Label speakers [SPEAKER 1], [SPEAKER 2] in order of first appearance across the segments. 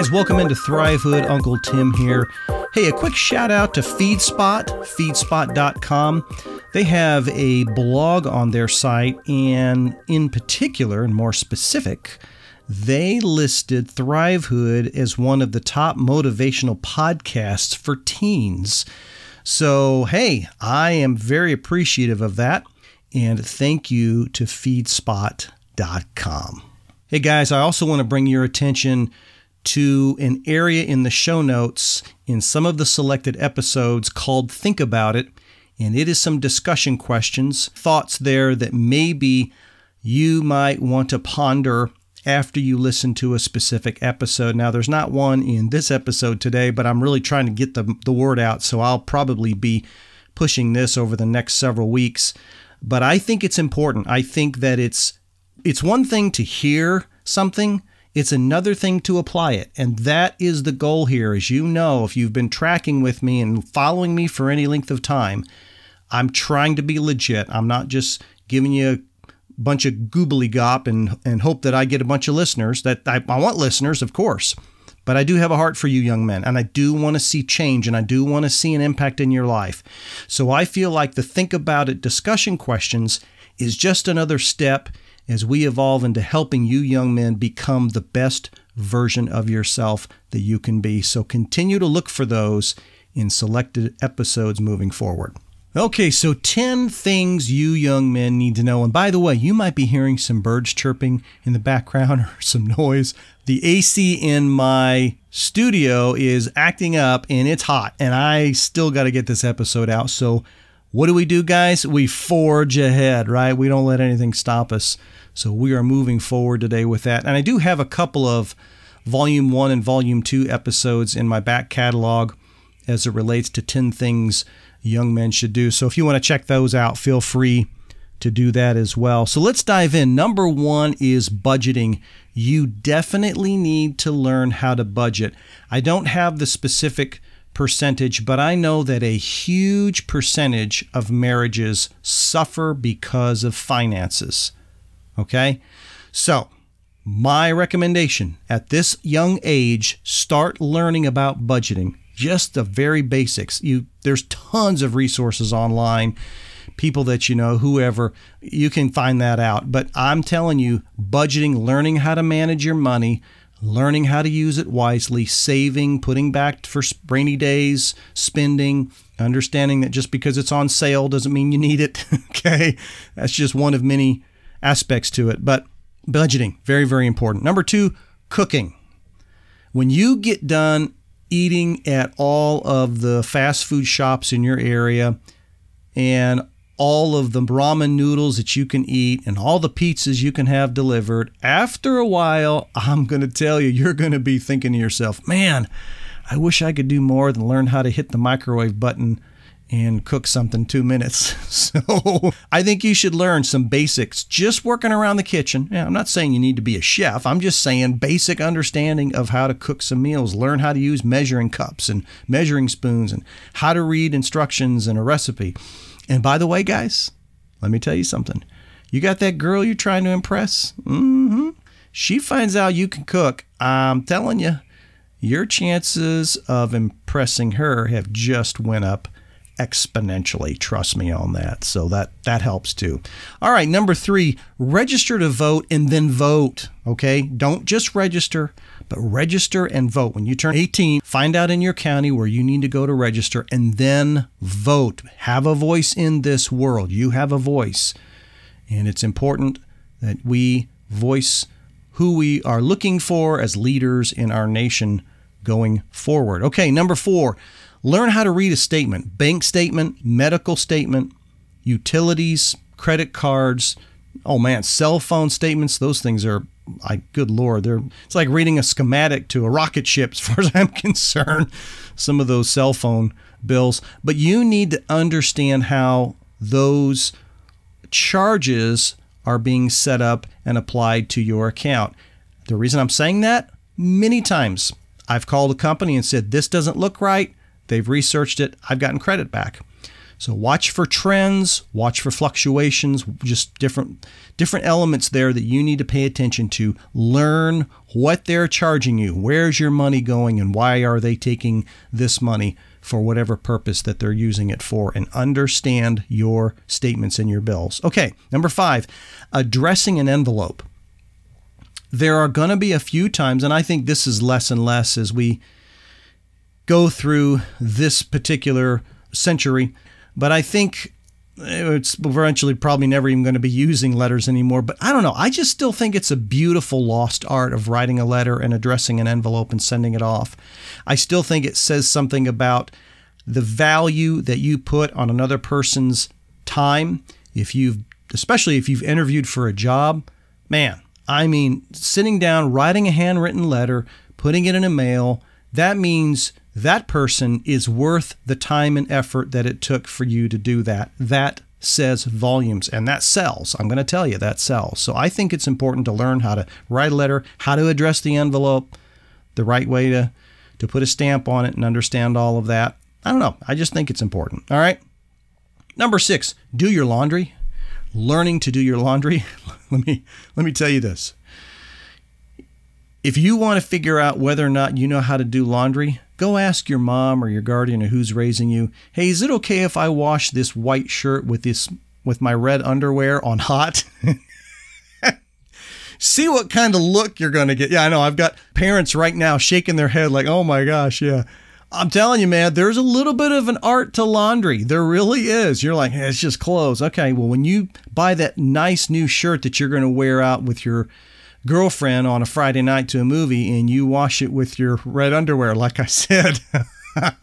[SPEAKER 1] Guys, welcome into Thrivehood. Uncle Tim here. Hey, a quick shout out to FeedSpot, feedspot.com. They have a blog on their site, and in particular, and more specific, they listed Thrivehood as one of the top motivational podcasts for teens. So, hey, I am very appreciative of that, and thank you to feedspot.com. Hey guys, I also want to bring your attention to an area in the show notes in some of the selected episodes called Think About It. And it is some discussion questions, thoughts there that maybe you might want to ponder after you listen to a specific episode. Now, there's not one in this episode today, but I'm really trying to get the, the word out. So I'll probably be pushing this over the next several weeks. But I think it's important. I think that it's it's one thing to hear something, it's another thing to apply it. And that is the goal here. As you know, if you've been tracking with me and following me for any length of time, I'm trying to be legit. I'm not just giving you a bunch of goobly gop and, and hope that I get a bunch of listeners. That I, I want listeners, of course. But I do have a heart for you, young men, and I do want to see change and I do want to see an impact in your life. So I feel like the think about it discussion questions is just another step as we evolve into helping you young men become the best version of yourself that you can be. So continue to look for those in selected episodes moving forward. Okay, so 10 things you young men need to know. And by the way, you might be hearing some birds chirping in the background or some noise. The AC in my studio is acting up and it's hot, and I still got to get this episode out. So, what do we do, guys? We forge ahead, right? We don't let anything stop us. So we are moving forward today with that. And I do have a couple of volume one and volume two episodes in my back catalog as it relates to 10 things young men should do. So if you want to check those out, feel free to do that as well. So let's dive in. Number one is budgeting. You definitely need to learn how to budget. I don't have the specific percentage, but I know that a huge percentage of marriages suffer because of finances. Okay? So, my recommendation at this young age, start learning about budgeting. Just the very basics. You there's tons of resources online, people that you know, whoever, you can find that out. But I'm telling you, budgeting, learning how to manage your money, learning how to use it wisely, saving, putting back for rainy days, spending, understanding that just because it's on sale doesn't mean you need it. okay? That's just one of many aspects to it. But budgeting, very, very important. Number two, cooking. When you get done eating at all of the fast food shops in your area and all of the ramen noodles that you can eat and all the pizzas you can have delivered, after a while, I'm going to tell you, you're going to be thinking to yourself, man, I wish I could do more than learn how to hit the microwave button and cook something two minutes. So I think you should learn some basics just working around the kitchen. Yeah, I'm not saying you need to be a chef. I'm just saying basic understanding of how to cook some meals. Learn how to use measuring cups and measuring spoons and how to read instructions and a recipe. And by the way, guys, let me tell you something. You got that girl you're trying to impress? Mm-hmm. She finds out you can cook. I'm telling you, your chances of impressing her have just went up exponentially. Trust me on that. So that that helps too. All right, number 3, register to vote and then vote, okay? Don't just register, but register and vote. When you turn 18, find out in your county where you need to go to register and then vote. Have a voice in this world. You have a voice. And it's important that we voice who we are looking for as leaders in our nation going forward. Okay, number 4, Learn how to read a statement bank statement, medical statement, utilities, credit cards. Oh man, cell phone statements, those things are I good lord, they're it's like reading a schematic to a rocket ship as far as I'm concerned. Some of those cell phone bills, but you need to understand how those charges are being set up and applied to your account. The reason I'm saying that, many times I've called a company and said, This doesn't look right. They've researched it. I've gotten credit back. So watch for trends, watch for fluctuations, just different different elements there that you need to pay attention to. Learn what they're charging you. Where's your money going and why are they taking this money for whatever purpose that they're using it for and understand your statements and your bills. Okay, number 5, addressing an envelope. There are going to be a few times and I think this is less and less as we go through this particular century but I think eh, it's eventually probably never even going to be using letters anymore. But I don't know. I just still think it's a beautiful lost art of writing a letter and addressing an envelope and sending it off. I still think it says something about the value that you put on another person's time. If you've, especially if you've interviewed for a job, man, I mean, sitting down, writing a handwritten letter, putting it in a mail, that means that person is worth the time and effort that it took for you to do that. That says volumes and that sells. I'm going to tell you that sells. So I think it's important to learn how to write a letter, how to address the envelope, the right way to to put a stamp on it and understand all of that. I don't know. I just think it's important. All right. Number 6, do your laundry. Learning to do your laundry. let me let me tell you this. If you want to figure out whether or not you know how to do laundry, go ask your mom or your guardian or who's raising you, "Hey, is it okay if I wash this white shirt with this with my red underwear on hot?" See what kind of look you're going to get. Yeah, I know. I've got parents right now shaking their head like, "Oh my gosh, yeah." I'm telling you, man, there's a little bit of an art to laundry. There really is. You're like, hey, it's just clothes. Okay, well, when you buy that nice new shirt that you're going to wear out with your girlfriend on a Friday night to a movie and you wash it with your red underwear, like I said, it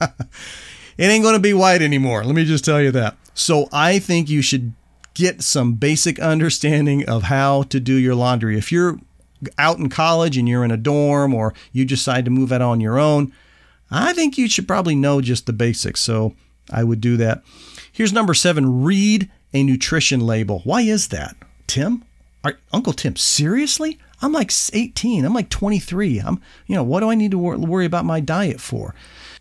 [SPEAKER 1] ain't going to be white anymore. Let me just tell you that. So I think you should get some basic understanding of how to do your laundry. If you're out in college and you're in a dorm or you decide to move out on your own, I think you should probably know just the basics. So I would do that. Here's number seven read a nutrition label. Why is that? Tim? Are, Uncle Tim, seriously? I'm like 18. I'm like 23. I'm, you know, what do I need to wor- worry about my diet for?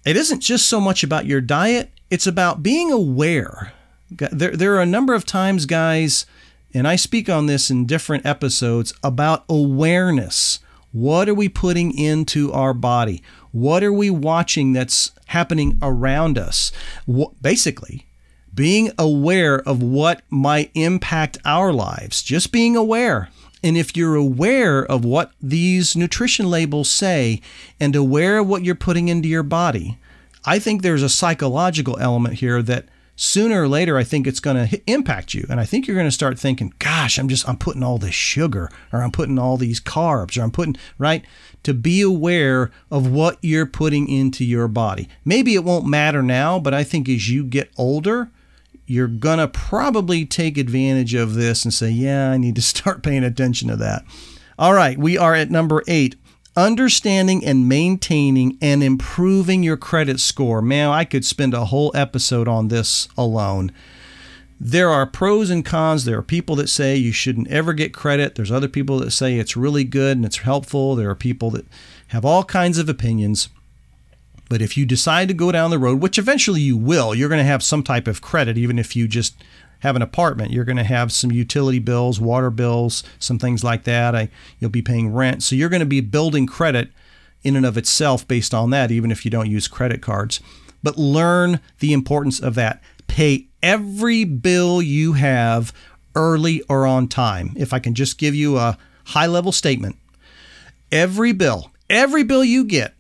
[SPEAKER 1] It isn't just so much about your diet, it's about being aware. There, there are a number of times, guys, and I speak on this in different episodes about awareness. What are we putting into our body? What are we watching that's happening around us? What, basically, being aware of what might impact our lives. Just being aware. And if you're aware of what these nutrition labels say and aware of what you're putting into your body, I think there's a psychological element here that sooner or later I think it's going to impact you. And I think you're going to start thinking, gosh, I'm just I'm putting all this sugar or I'm putting all these carbs or I'm putting, right? To be aware of what you're putting into your body. Maybe it won't matter now, but I think as you get older, you're going to probably take advantage of this and say, yeah, I need to start paying attention to that. All right, we are at number eight understanding and maintaining and improving your credit score. Man, I could spend a whole episode on this alone. There are pros and cons. There are people that say you shouldn't ever get credit. There's other people that say it's really good and it's helpful. There are people that have all kinds of opinions. But if you decide to go down the road, which eventually you will, you're going to have some type of credit, even if you just have an apartment. You're going to have some utility bills, water bills, some things like that. I, you'll be paying rent. So you're going to be building credit in and of itself based on that, even if you don't use credit cards. But learn the importance of that. Pay every bill you have early or on time. If I can just give you a high level statement, every bill, every bill you get,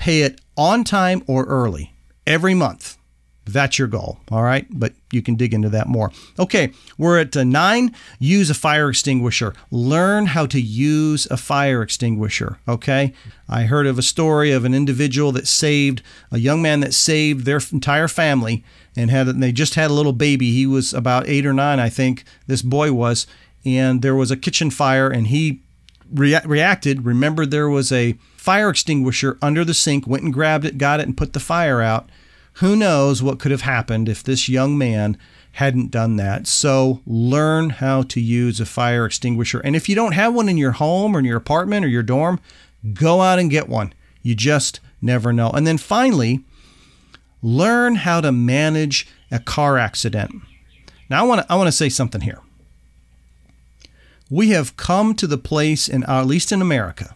[SPEAKER 1] pay it on time or early every month. That's your goal. All right. But you can dig into that more. Okay. We're at uh, nine. Use a fire extinguisher. Learn how to use a fire extinguisher. Okay. I heard of a story of an individual that saved, a young man that saved their entire family and had and they just had a little baby. He was about eight or nine, I think. This boy was, and there was a kitchen fire, and he rea- reacted. Remembered there was a fire extinguisher under the sink. Went and grabbed it, got it, and put the fire out. Who knows what could have happened if this young man hadn't done that. So learn how to use a fire extinguisher. And if you don't have one in your home or in your apartment or your dorm, go out and get one. You just never know. And then finally, learn how to manage a car accident. Now I want to I want to say something here. We have come to the place in at least in America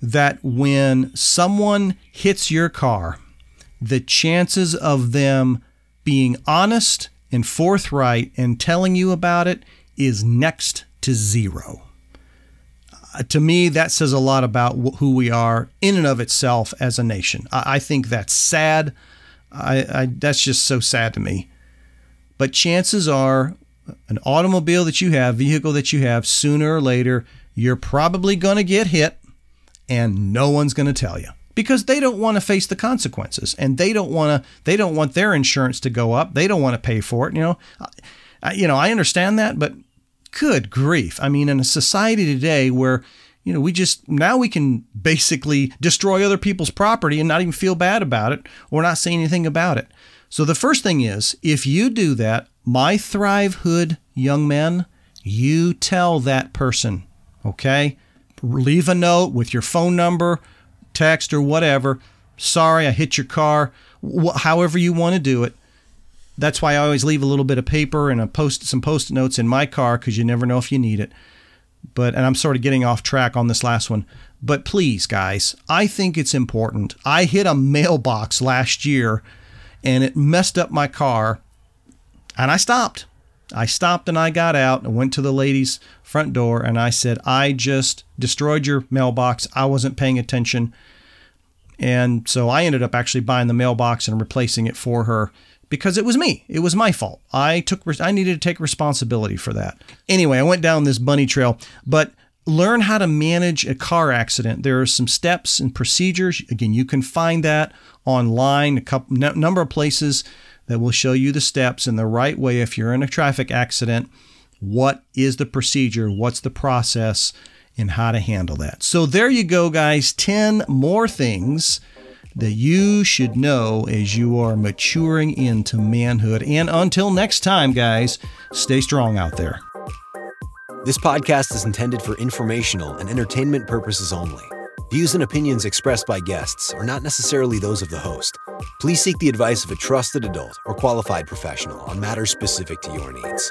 [SPEAKER 1] that when someone hits your car, the chances of them being honest and forthright and telling you about it is next to zero. Uh, to me, that says a lot about wh- who we are in and of itself as a nation. I, I think that's sad. I, I, that's just so sad to me. But chances are, an automobile that you have, vehicle that you have, sooner or later, you're probably going to get hit, and no one's going to tell you because they don't want to face the consequences and they don't want to they don't want their insurance to go up. They don't want to pay for it you know? I, you know i understand that but good grief. I mean in a society today where you know we just now we can basically destroy other people's property and not even feel bad about it or not say anything about it. So the first thing is if you do that my Thrivehood young men you tell that person okay leave a note with your phone number text or whatever. Sorry, I hit your car. Wh- however you want to do it. That's why I always leave a little bit of paper and a post some post-it notes in my car because you never know if you need it. But and I'm sort of getting off track on this last one. But please, guys, I think it's important. I hit a mailbox last year and it messed up my car and I stopped. I stopped and I got out and went to the lady's front door and I said, I just destroyed your mailbox. I wasn't paying attention. And so I ended up actually buying the mailbox and replacing it for her because it was me. It was my fault. I took I needed to take responsibility for that. Anyway, I went down this bunny trail, but learn how to manage a car accident. There are some steps and procedures. Again, you can find that online, a couple number of places that will show you the steps in the right way if you're in a traffic accident. What is the procedure? What's the process? And how to handle that. So, there you go, guys. 10 more things that you should know as you are maturing into manhood. And until next time, guys, stay strong out there.
[SPEAKER 2] This podcast is intended for informational and entertainment purposes only. Views and opinions expressed by guests are not necessarily those of the host. Please seek the advice of a trusted adult or qualified professional on matters specific to your needs.